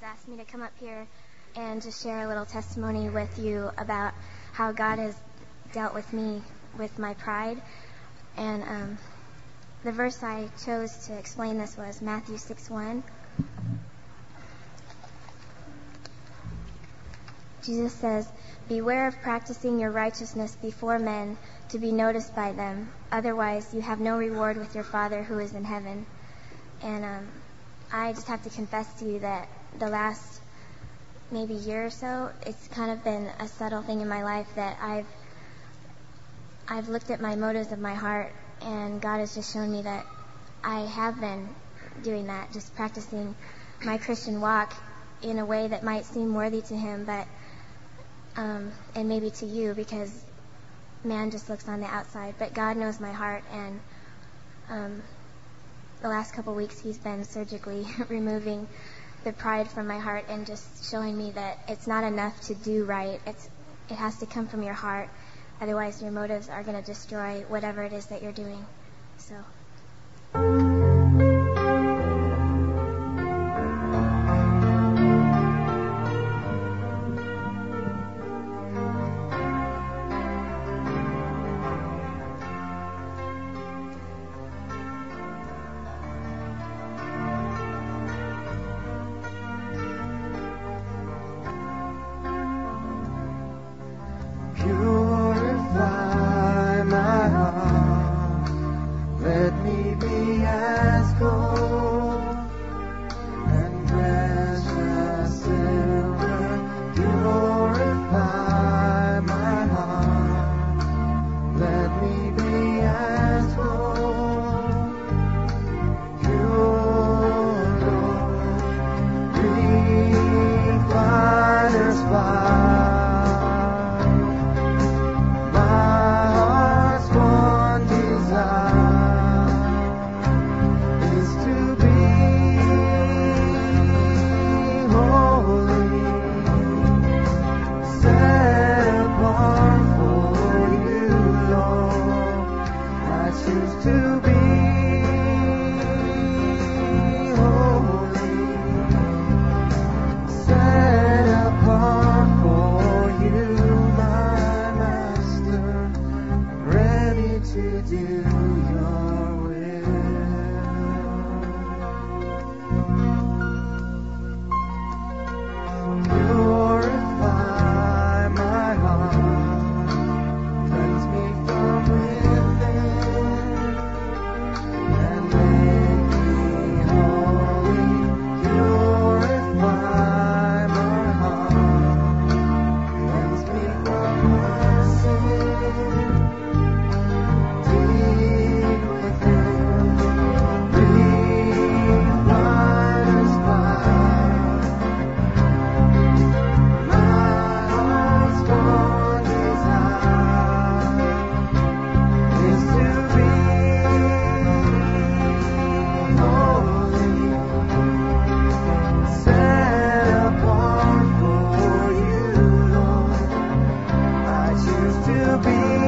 has asked me to come up here and just share a little testimony with you about how God has dealt with me with my pride. And um, the verse I chose to explain this was Matthew 6 1. Jesus says, Beware of practicing your righteousness before men to be noticed by them. Otherwise, you have no reward with your Father who is in heaven. And um, I just have to confess to you that the last maybe year or so, it's kind of been a subtle thing in my life that I've I've looked at my motives of my heart, and God has just shown me that I have been doing that, just practicing my Christian walk in a way that might seem worthy to Him, but um, and maybe to you because man just looks on the outside, but God knows my heart, and um, the last couple weeks He's been surgically removing the pride from my heart and just showing me that it's not enough to do right. It's it has to come from your heart. Otherwise, your motives are going to destroy whatever it is that you're doing. So.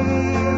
Be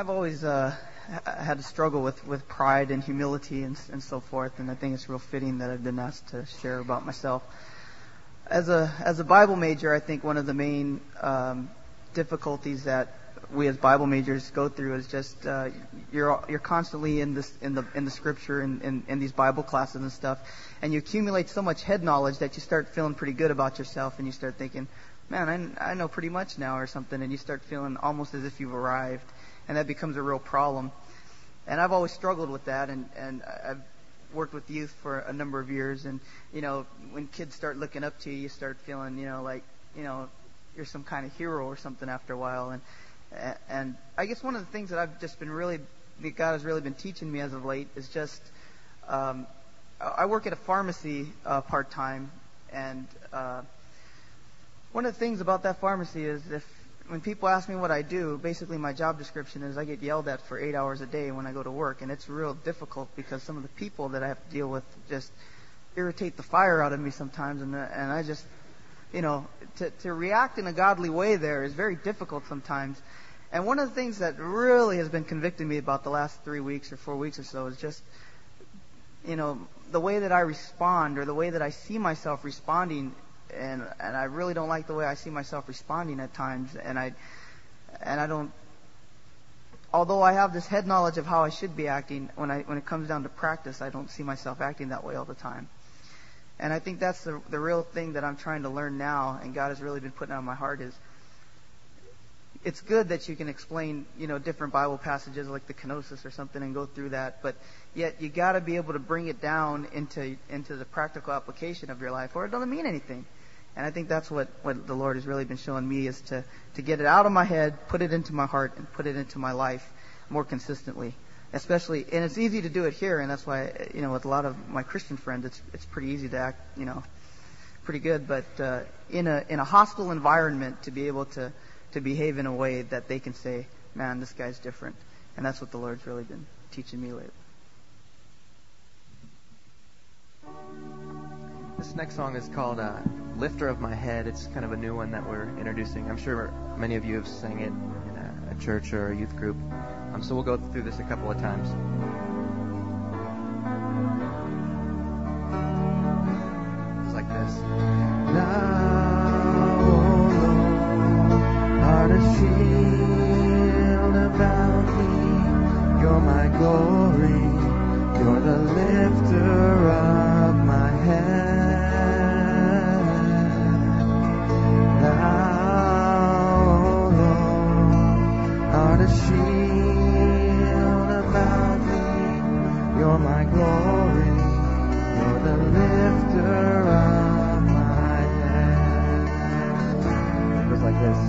I've always uh, had a struggle with, with pride and humility and, and so forth, and I think it's real fitting that I've been asked to share about myself. As a as a Bible major, I think one of the main um, difficulties that we as Bible majors go through is just uh, you're you're constantly in this in the in the Scripture and in, in these Bible classes and stuff, and you accumulate so much head knowledge that you start feeling pretty good about yourself, and you start thinking, man, I, I know pretty much now or something, and you start feeling almost as if you've arrived, and that becomes a real problem. And I've always struggled with that, and and I've worked with youth for a number of years, and you know when kids start looking up to you, you start feeling you know like you know you're some kind of hero or something after a while, and and I guess one of the things that I've just been really that God has really been teaching me as of late is just um, I work at a pharmacy uh, part time, and uh, one of the things about that pharmacy is if when people ask me what I do, basically my job description is I get yelled at for eight hours a day when I go to work, and it's real difficult because some of the people that I have to deal with just irritate the fire out of me sometimes, and and I just, you know, to to react in a godly way there is very difficult sometimes. And one of the things that really has been convicting me about the last three weeks or four weeks or so is just, you know, the way that I respond or the way that I see myself responding and and I really don't like the way I see myself responding at times, and I and I don't. Although I have this head knowledge of how I should be acting, when I when it comes down to practice, I don't see myself acting that way all the time. And I think that's the the real thing that I'm trying to learn now, and God has really been putting on my heart is. It's good that you can explain, you know, different Bible passages like the kenosis or something and go through that, but yet you got to be able to bring it down into into the practical application of your life, or it doesn't mean anything. And I think that's what, what the Lord has really been showing me is to, to get it out of my head, put it into my heart, and put it into my life more consistently. Especially, and it's easy to do it here, and that's why, you know, with a lot of my Christian friends, it's, it's pretty easy to act, you know, pretty good. But, uh, in a, in a hostile environment, to be able to, to behave in a way that they can say, man, this guy's different. And that's what the Lord's really been teaching me lately. This next song is called uh, Lifter of My Head. It's kind of a new one that we're introducing. I'm sure many of you have sang it in a, church or a youth group. Um, so we'll go through this a couple of times.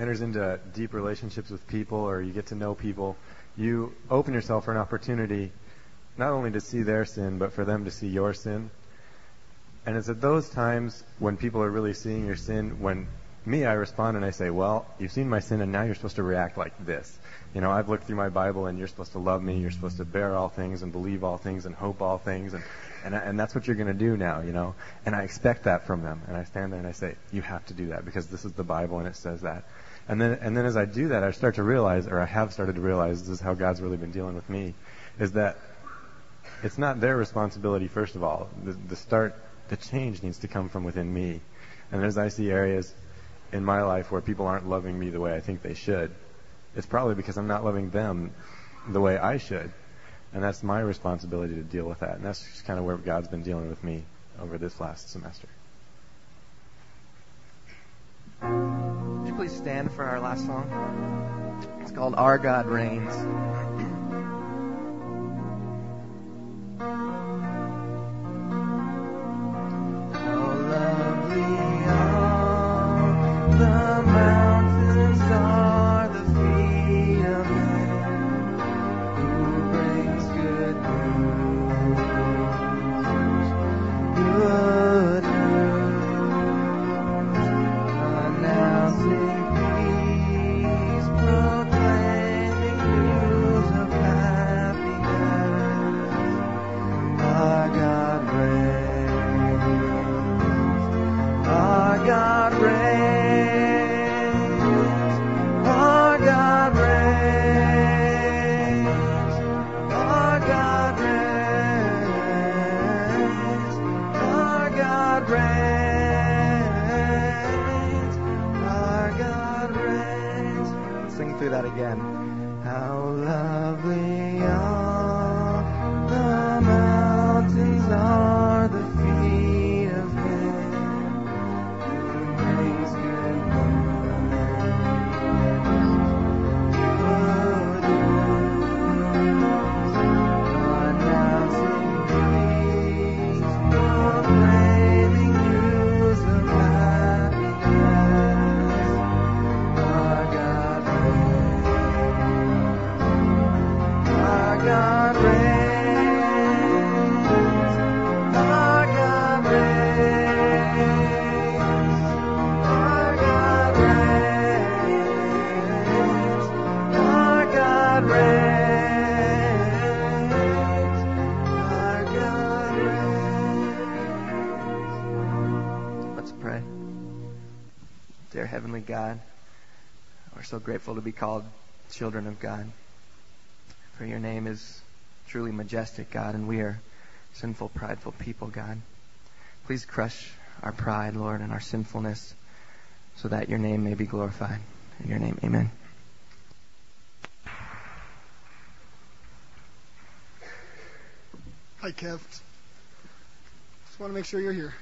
enters into deep relationships with people or you get to know people, you open yourself for an opportunity not only to see their sin, but for them to see your sin. And it's at those times when people are really seeing your sin, when me, I respond and I say, well, you've seen my sin and now you're supposed to react like this. You know, I've looked through my Bible and you're supposed to love me, you're supposed to bear all things and believe all things and hope all things and, and, and that's what you're going to do now, you know. And I expect that from them. And I stand there and I say, you have to do that because this is the Bible and it says that. And then, and then as I do that, I start to realize, or I have started to realize, this is how God's really been dealing with me, is that it's not their responsibility, first of all. The, the start, the change needs to come from within me. And as I see areas in my life where people aren't loving me the way I think they should, it's probably because I'm not loving them the way I should. And that's my responsibility to deal with that. And that's kind of where God's been dealing with me over this last semester. Please stand for our last song? It's called Our God Reigns. Grateful to be called children of God. For your name is truly majestic, God, and we are sinful, prideful people, God. Please crush our pride, Lord, and our sinfulness so that your name may be glorified. In your name, amen. Hi, Kev. Just want to make sure you're here.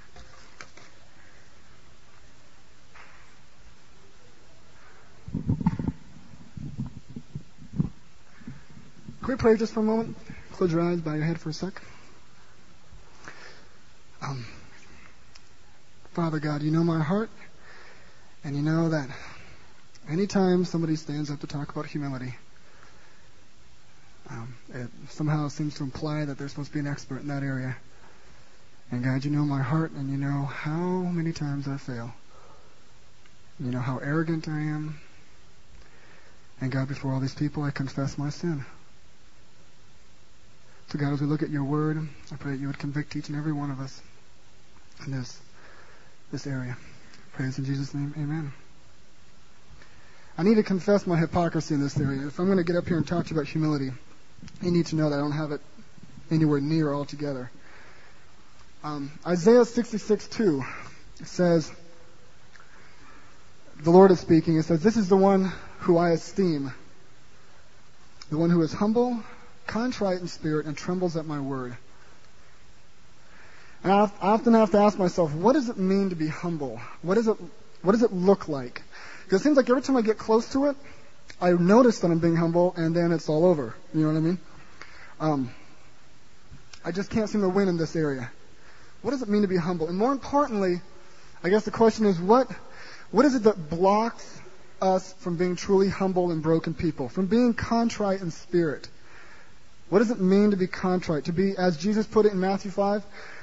Can we pray just for a moment? Close your eyes, bow your head for a sec. Um, Father God, you know my heart, and you know that anytime somebody stands up to talk about humility, um, it somehow seems to imply that they're supposed to be an expert in that area. And God, you know my heart, and you know how many times I fail. You know how arrogant I am. And God, before all these people, I confess my sin. So God, as we look at your word, I pray that you would convict each and every one of us in this this area. Praise in Jesus' name, amen. I need to confess my hypocrisy in this area. If I'm going to get up here and talk to you about humility, you need to know that I don't have it anywhere near altogether. Um, Isaiah 66:2 says, the Lord is speaking. It says, "This is the one who I esteem, the one who is humble, contrite in spirit, and trembles at my word." And I often have to ask myself, what does it mean to be humble? What does it What does it look like? Because it seems like every time I get close to it, I notice that I'm being humble, and then it's all over. You know what I mean? Um, I just can't seem to win in this area. What does it mean to be humble? And more importantly, I guess the question is, what what is it that blocks us from being truly humble and broken people, from being contrite in spirit? What does it mean to be contrite? To be, as Jesus put it in Matthew 5,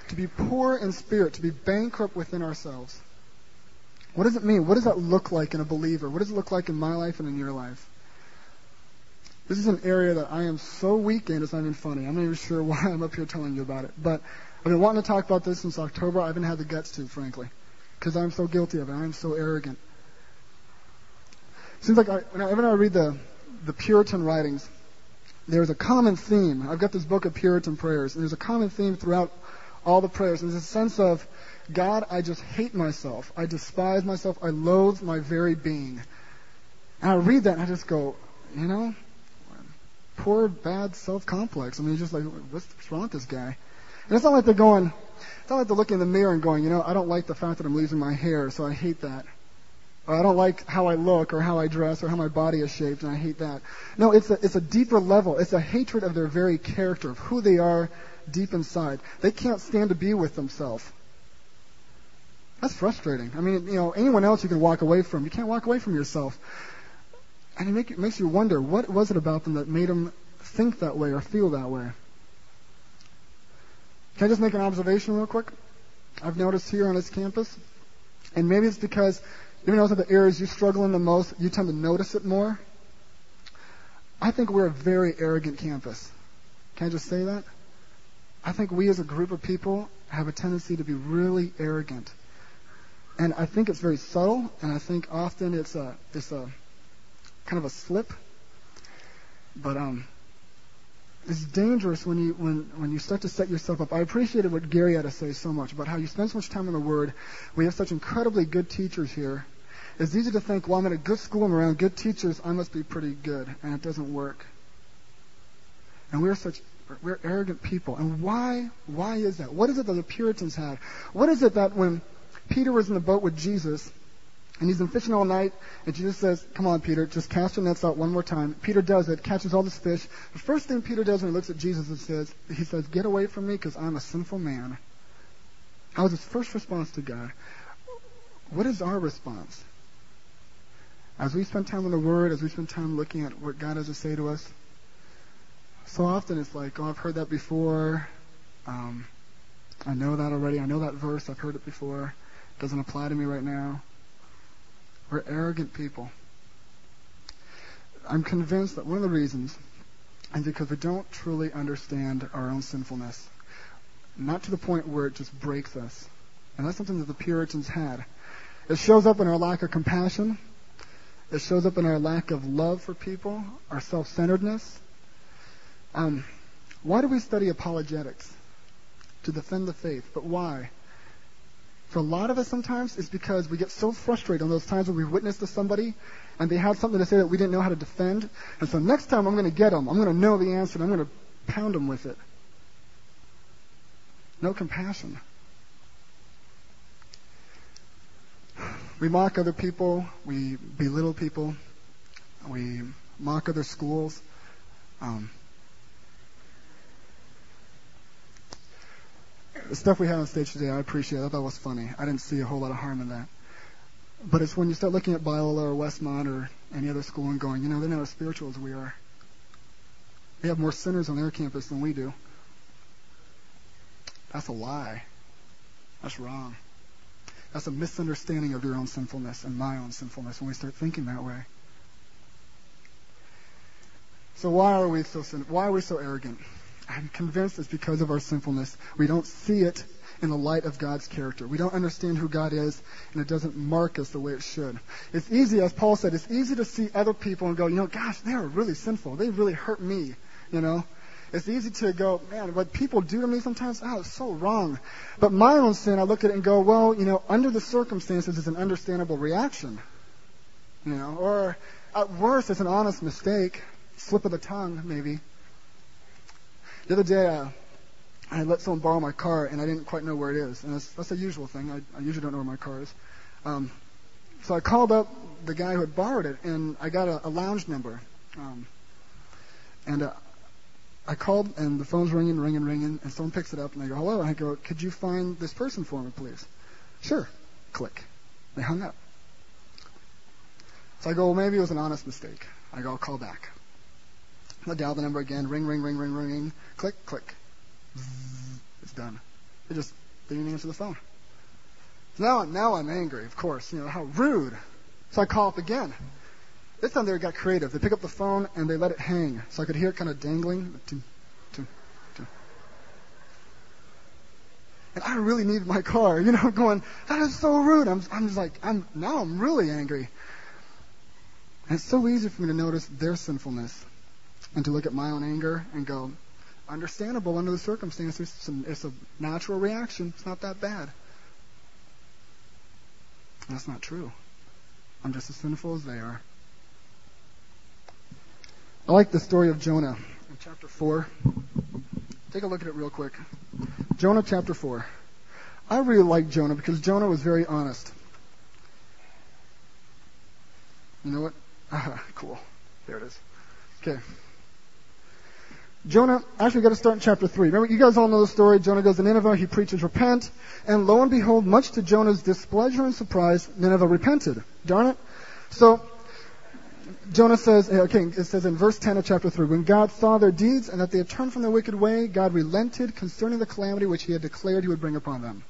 to be poor in spirit, to be bankrupt within ourselves. What does it mean? What does that look like in a believer? What does it look like in my life and in your life? This is an area that I am so weak in, it's not even funny. I'm not even sure why I'm up here telling you about it. But I've been wanting to talk about this since October. I haven't had the guts to, frankly, because I'm so guilty of it. I'm so arrogant. Seems like I, whenever I read the, the Puritan writings, there's a common theme. I've got this book of Puritan prayers, and there's a common theme throughout all the prayers. There's a sense of, God, I just hate myself. I despise myself. I loathe my very being. And I read that and I just go, you know, poor, bad self-complex. I mean, just like, what's wrong with this guy? And it's not like they're going, it's not like they're looking in the mirror and going, you know, I don't like the fact that I'm losing my hair, so I hate that. Or I don't like how I look or how I dress or how my body is shaped, and I hate that. No, it's a, it's a deeper level. It's a hatred of their very character, of who they are deep inside. They can't stand to be with themselves. That's frustrating. I mean, you know, anyone else you can walk away from. You can't walk away from yourself. And it, make, it makes you wonder what was it about them that made them think that way or feel that way. Can I just make an observation real quick? I've noticed here on this campus, and maybe it's because even those are the areas you struggle in the most, you tend to notice it more. I think we're a very arrogant campus. Can I just say that? I think we as a group of people have a tendency to be really arrogant. And I think it's very subtle, and I think often it's a it's a kind of a slip. But um, it's dangerous when you when when you start to set yourself up. I appreciated what Gary had to say so much about how you spend so much time in the Word. We have such incredibly good teachers here. It's easy to think, well, I'm in a good school, I'm around good teachers, I must be pretty good, and it doesn't work. And we're such we're arrogant people. And why why is that? What is it that the Puritans had? What is it that when Peter was in the boat with Jesus, and he's been fishing all night, and Jesus says, Come on, Peter, just cast your nets out one more time. Peter does it, catches all this fish. The first thing Peter does when he looks at Jesus and says, He says, Get away from me because I'm a sinful man. That was his first response to God. What is our response? As we spend time in the Word, as we spend time looking at what God has to say to us, so often it's like, oh, I've heard that before. Um, I know that already. I know that verse. I've heard it before. It doesn't apply to me right now. We're arrogant people. I'm convinced that one of the reasons is because we don't truly understand our own sinfulness. Not to the point where it just breaks us. And that's something that the Puritans had. It shows up in our lack of compassion. It shows up in our lack of love for people, our self-centeredness. Um, why do we study apologetics? To defend the faith. But why? For a lot of us sometimes, it's because we get so frustrated on those times when we witness to somebody and they have something to say that we didn't know how to defend. And so next time I'm going to get them. I'm going to know the answer and I'm going to pound them with it. No compassion. We mock other people. We belittle people. We mock other schools. Um, the stuff we had on stage today, I appreciate. I thought was funny. I didn't see a whole lot of harm in that. But it's when you start looking at Biola or Westmont or any other school and going, you know, they're not as spiritual as we are. They have more sinners on their campus than we do. That's a lie. That's wrong. That's a misunderstanding of your own sinfulness and my own sinfulness when we start thinking that way. So why are we so sin- why are we so arrogant? I'm convinced it's because of our sinfulness. We don't see it in the light of God's character. We don't understand who God is, and it doesn't mark us the way it should. It's easy, as Paul said, it's easy to see other people and go, you know, gosh, they are really sinful. They really hurt me, you know. It's easy to go, man, what people do to me sometimes, oh, it's so wrong. But my own sin, I look at it and go, well, you know, under the circumstances, it's an understandable reaction. You know, or at worst, it's an honest mistake, slip of the tongue, maybe. The other day, uh, I let someone borrow my car, and I didn't quite know where it is. And that's, that's a usual thing. I, I usually don't know where my car is. Um, so I called up the guy who had borrowed it, and I got a, a lounge number. Um, and uh, I called, and the phone's ringing, ringing, ringing, and someone picks it up, and I go, hello. And I go, could you find this person for me, please? Sure. Click. They hung up. So I go, well, maybe it was an honest mistake. I go, I'll call back. I dial the number again, ring, ring, ring, ring, ring, click, click. It's done. It just didn't even answer the phone. So Now, now I'm angry, of course. You know, how rude. So I call up again. This time they got creative. They pick up the phone and they let it hang. So I could hear it kind of dangling. And I really needed my car. You know, going, that is so rude. I'm, I'm just like, I'm, now I'm really angry. And it's so easy for me to notice their sinfulness and to look at my own anger and go, understandable under the circumstances. It's a, it's a natural reaction. It's not that bad. That's not true. I'm just as sinful as they are. I like the story of Jonah in chapter 4. Take a look at it real quick. Jonah chapter 4. I really like Jonah because Jonah was very honest. You know what? Ah, cool. There it is. Okay. Jonah, actually, we got to start in chapter 3. Remember, you guys all know the story. Jonah goes to Nineveh, he preaches, repent, and lo and behold, much to Jonah's displeasure and surprise, Nineveh repented. Darn it. So, Jonah says, eh, okay, it says in verse 10 of chapter 3, when God saw their deeds and that they had turned from their wicked way, God relented concerning the calamity which he had declared he would bring upon them.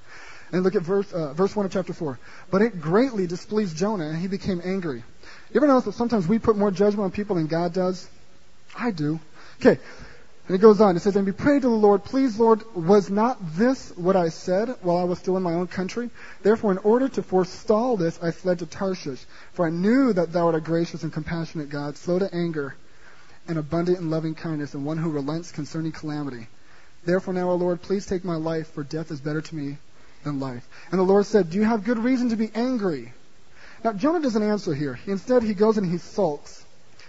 And look at verse, uh, verse 1 of chapter 4. But it greatly displeased Jonah, and he became angry. You ever notice that sometimes we put more judgment on people than God does? I do. Okay, and it goes on. It says, And we prayed to the Lord, Please, Lord, was not this what I said while I was still in my own country? Therefore, in order to forestall this, I fled to Tarshish. For I knew that thou art a gracious and compassionate God, slow to anger, and abundant in loving kindness, and one who relents concerning calamity. Therefore now, O Lord, please take my life, for death is better to me than life. And the Lord said, Do you have good reason to be angry? Now, Jonah doesn't answer here. Instead, he goes and he sulks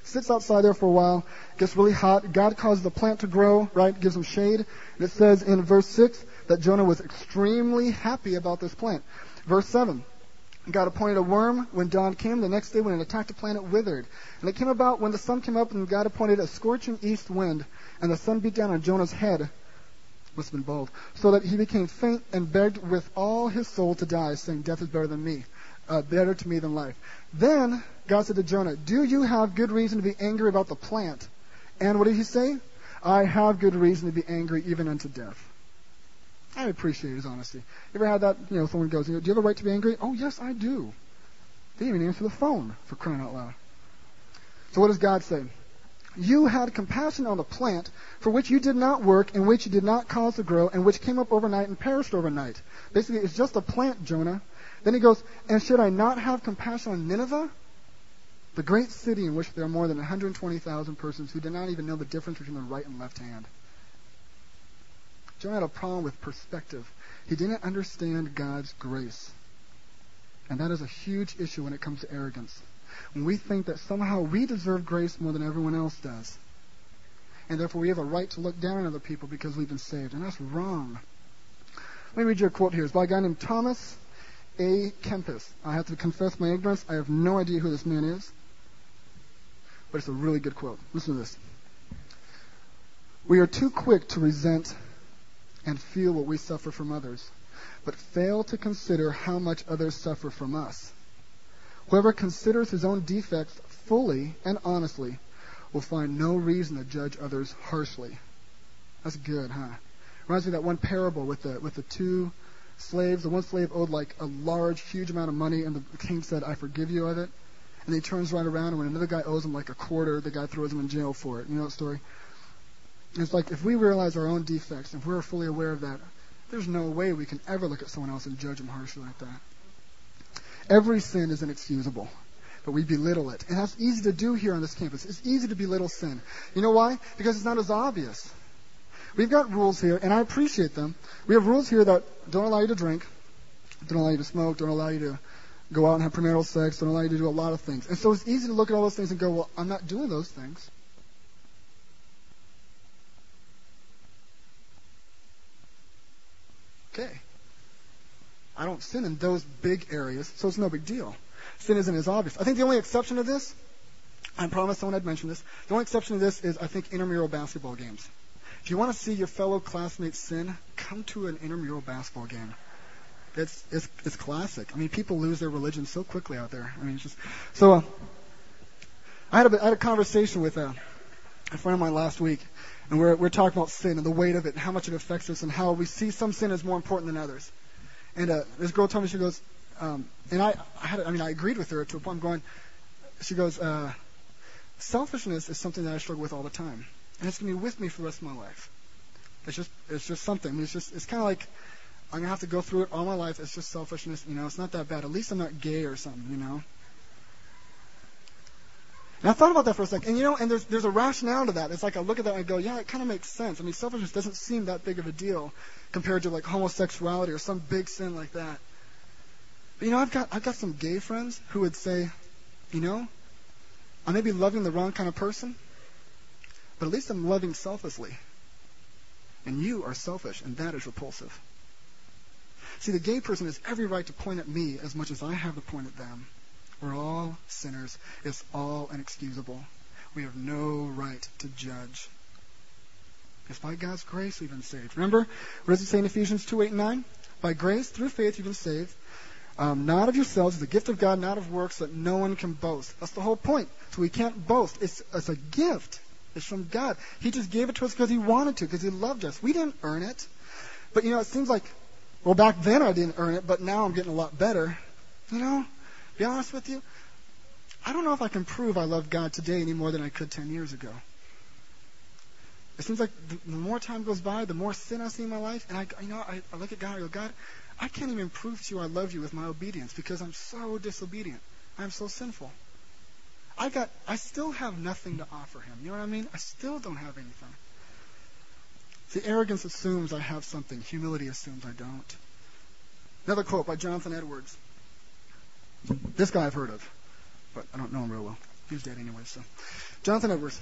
sits outside there for a while, gets really hot. God causes the plant to grow, right? Gives him shade. And it says in verse 6 that Jonah was extremely happy about this plant. Verse 7. God appointed a worm when dawn came. The next day, when it attacked the plant, it withered. And it came about when the sun came up, and God appointed a scorching east wind, and the sun beat down on Jonah's head. Must have been bold. So that he became faint and begged with all his soul to die, saying, Death is better than me, uh, better to me than life. Then God said to Jonah, Do you have good reason to be angry about the plant? And what did he say? I have good reason to be angry even unto death. I appreciate his honesty. You ever had that, you know, someone goes, Do you have a right to be angry? Oh, yes, I do. They even answer the phone for crying out loud. So what does God say? You had compassion on the plant for which you did not work and which you did not cause to grow and which came up overnight and perished overnight. Basically, it's just a plant, Jonah. Then he goes, And should I not have compassion on Nineveh? the great city in which there are more than 120,000 persons who do not even know the difference between the right and left hand. Jonah had a problem with perspective. He didn't understand God's grace. And that is a huge issue when it comes to arrogance. When we think that somehow we deserve grace more than everyone else does. And therefore we have a right to look down on other people because we've been saved. And that's wrong. Let me read you a quote here. It's by a guy named Thomas A. Kempis. I have to confess my ignorance. I have no idea who this man is but it's a really good quote. Listen to this. We are too quick to resent and feel what we suffer from others, but fail to consider how much others suffer from us. Whoever considers his own defects fully and honestly will find no reason to judge others harshly. That's good, huh? Reminds me of that one parable with the with the two slaves. The one slave owed like a large, huge amount of money, and the king said, "I forgive you of it." and he turns right around, and when another guy owes him like a quarter, the guy throws him in jail for it. You know that story? it's like if we realize our own defects, if we're fully aware of that, there's no way we can ever look at someone else and judge them harshly like that. Every sin is inexcusable, but we belittle it. And that's easy to do here on this campus. It's easy to belittle sin. You know why? Because it's not as obvious. We've got rules here, and I appreciate them. We have rules here that don't allow you to drink, don't allow you to smoke, don't allow you to go out and have premarital sex, don't allow you to do a lot of things. And so it's easy to look at all those things and go, well, I'm not doing those things. Okay. I don't sin in those big areas, so it's no big deal. Sin isn't as obvious. I think the only exception to this, I promised someone I'd mention this, the only exception to this is, I think, intramural basketball games. If you want to see your fellow classmates sin, come to an intramural basketball game it's it's it's classic. I mean, people lose their religion so quickly out there. I mean, just so. Uh, I had a I had a conversation with a, a friend of mine last week, and we're we're talking about sin and the weight of it, and how much it affects us, and how we see some sin as more important than others. And uh, this girl told me, she goes, um, and I, I had, I mean, I agreed with her to a point. I'm going, she goes, uh, selfishness is something that I struggle with all the time, and it's gonna be with me for the rest of my life. It's just, it's just something. I mean, it's just, it's kind of like I'm gonna have to go through it all my life. It's just selfishness, you know. It's not that bad. At least I'm not gay or something, you know. And I thought about that for a second, and you know, and there's there's a rationale to that. It's like I look at that and I go, yeah, it kind of makes sense. I mean, selfishness doesn't seem that big of a deal compared to like homosexuality or some big sin like that. But you know, I've got I've got some gay friends who would say, you know, I may be loving the wrong kind of person, but at least I'm loving selflessly. And you are selfish, and that is repulsive. See, the gay person has every right to point at me as much as I have to point at them. We're all sinners. It's all inexcusable. We have no right to judge. It's by God's grace we've been saved. Remember, what does it say in Ephesians 2 8 and 9? By grace, through faith, you've been saved. Um, not of yourselves, the gift of God, not of works, that no one can boast. That's the whole point. So we can't boast. It's, it's a gift. It's from God. He just gave it to us because He wanted to, because He loved us. We didn't earn it. But you know, it seems like, well, back then I didn't earn it, but now I'm getting a lot better. You know, be honest with you, I don't know if I can prove I love God today any more than I could 10 years ago. It seems like the, more time goes by, the more sin I see in my life, and I, you know, I, I look at God, I go, God, I can't even prove to you I love you with my obedience because I'm so disobedient. I'm so sinful. I got, I still have nothing to offer him. You know what I mean? I still don't have anything. See, arrogance assumes I have something. Humility assumes I don't. Another quote by Jonathan Edwards. This guy I've heard of, but I don't know him real well. He's dead anyway, so. Jonathan Edwards.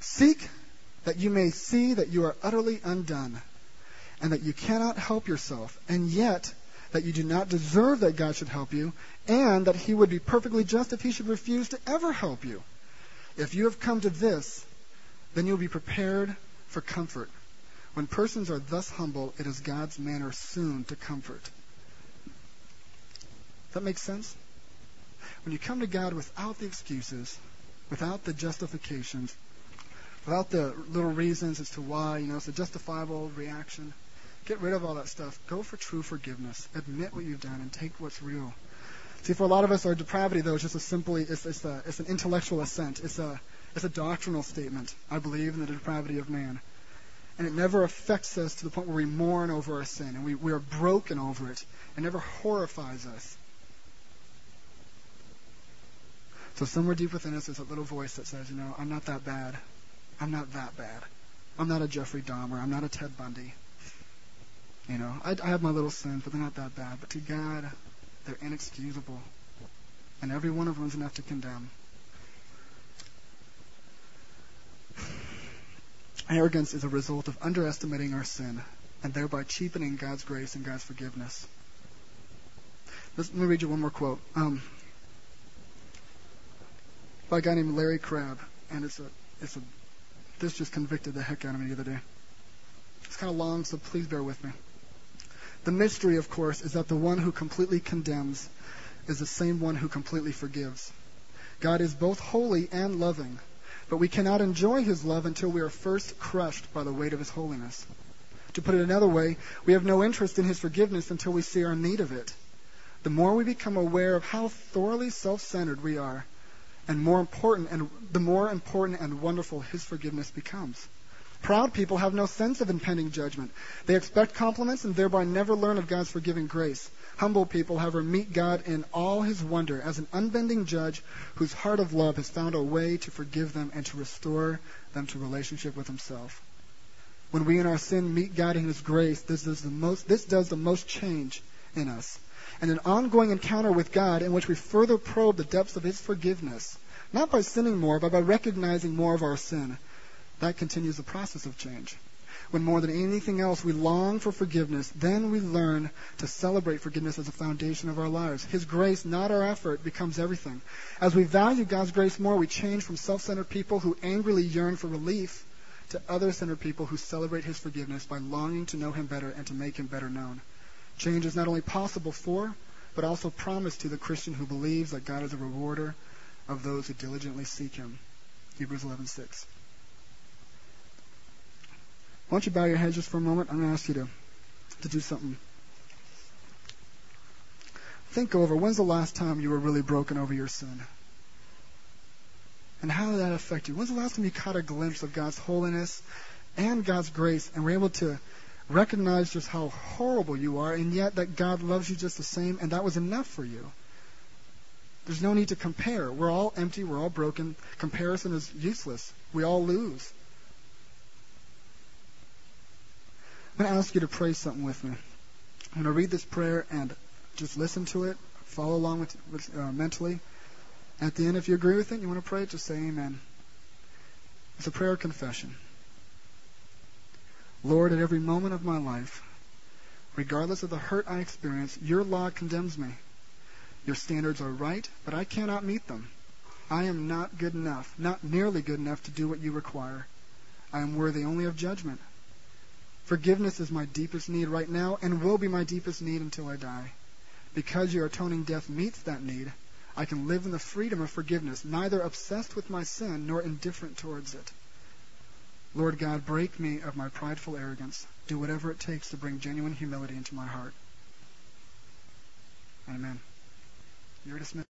Seek that you may see that you are utterly undone, and that you cannot help yourself, and yet that you do not deserve that God should help you, and that He would be perfectly just if He should refuse to ever help you. If you have come to this, then you will be prepared for comfort. When persons are thus humble, it is God's manner soon to comfort. That makes sense? When you come to God without the excuses, without the justifications, without the little reasons as to why, you know, it's a justifiable reaction. Get rid of all that stuff. Go for true forgiveness. Admit what you've done and take what's real. See, for a lot of us, our depravity, though, is just a simply, it's, it's, a, it's an intellectual assent. It's a, it's a doctrinal statement. I believe in the depravity of man. And it never affects us to the point where we mourn over our sin and we, we are broken over it. It never horrifies us. So somewhere deep within us is a little voice that says, you know, I'm not that bad. I'm not that bad. I'm not a Jeffrey Dahmer. I'm not a Ted Bundy. You know, I, I have my little sins, but they're not that bad. But to God, they're inexcusable. And every one of them is enough to condemn. Arrogance is a result of underestimating our sin and thereby cheapening God's grace and God's forgiveness. Let me read you one more quote. Um, by a guy named Larry Crabb, and it's a, it's a, this just convicted the heck out of me the other day. It's kind of long, so please bear with me. The mystery, of course, is that the one who completely condemns is the same one who completely forgives. God is both holy and loving, but we cannot enjoy his love until we are first crushed by the weight of his holiness. To put it another way, we have no interest in his forgiveness until we see our need of it. The more we become aware of how thoroughly self-centered we are, and more important and the more important and wonderful his forgiveness becomes. Proud people have no sense of impending judgment. They expect compliments and thereby never learn of God's forgiving grace. Humble people, however, meet God in all his wonder as an unbending judge whose heart of love has found a way to forgive them and to restore them to relationship with himself. When we in our sin meet God in his grace, this does the most, this does the most change in us. And an ongoing encounter with God in which we further probe the depths of his forgiveness, not by sinning more, but by recognizing more of our sin that continues the process of change. When more than anything else we long for forgiveness, then we learn to celebrate forgiveness as a foundation of our lives. His grace, not our effort, becomes everything. As we value God's grace more, we change from self centered people who angrily yearn for relief to other centered people who celebrate His forgiveness by longing to know Him better and to make Him better known. Change is not only possible for, but also promised to the Christian who believes that God is a rewarder of those who diligently seek Him. Hebrews 11:6. Why don't you bow your heads just for a moment? I'm going to ask you to, to do something think over when's the last time you were really broken over your sin? And how did that affect you? When's the last time you caught a glimpse of God's holiness and God's grace and were able to recognize just how horrible you are and yet that God loves you just the same and that was enough for you? There's no need to compare. We're all empty, we're all broken. Comparison is useless. We all lose. I'm going to ask you to pray something with me. I'm going to read this prayer and just listen to it, follow along with, with uh, mentally. At the end, if you agree with it, you want to pray, just say Amen. It's a prayer of confession. Lord, at every moment of my life, regardless of the hurt I experience, your law condemns me. Your standards are right, but I cannot meet them. I am not good enough, not nearly good enough to do what you require. I am worthy only of judgment. Forgiveness is my deepest need right now and will be my deepest need until I die. Because your atoning death meets that need, I can live in the freedom of forgiveness, neither obsessed with my sin nor indifferent towards it. Lord God, break me of my prideful arrogance. Do whatever it takes to bring genuine humility into my heart. Amen. You're dismissed.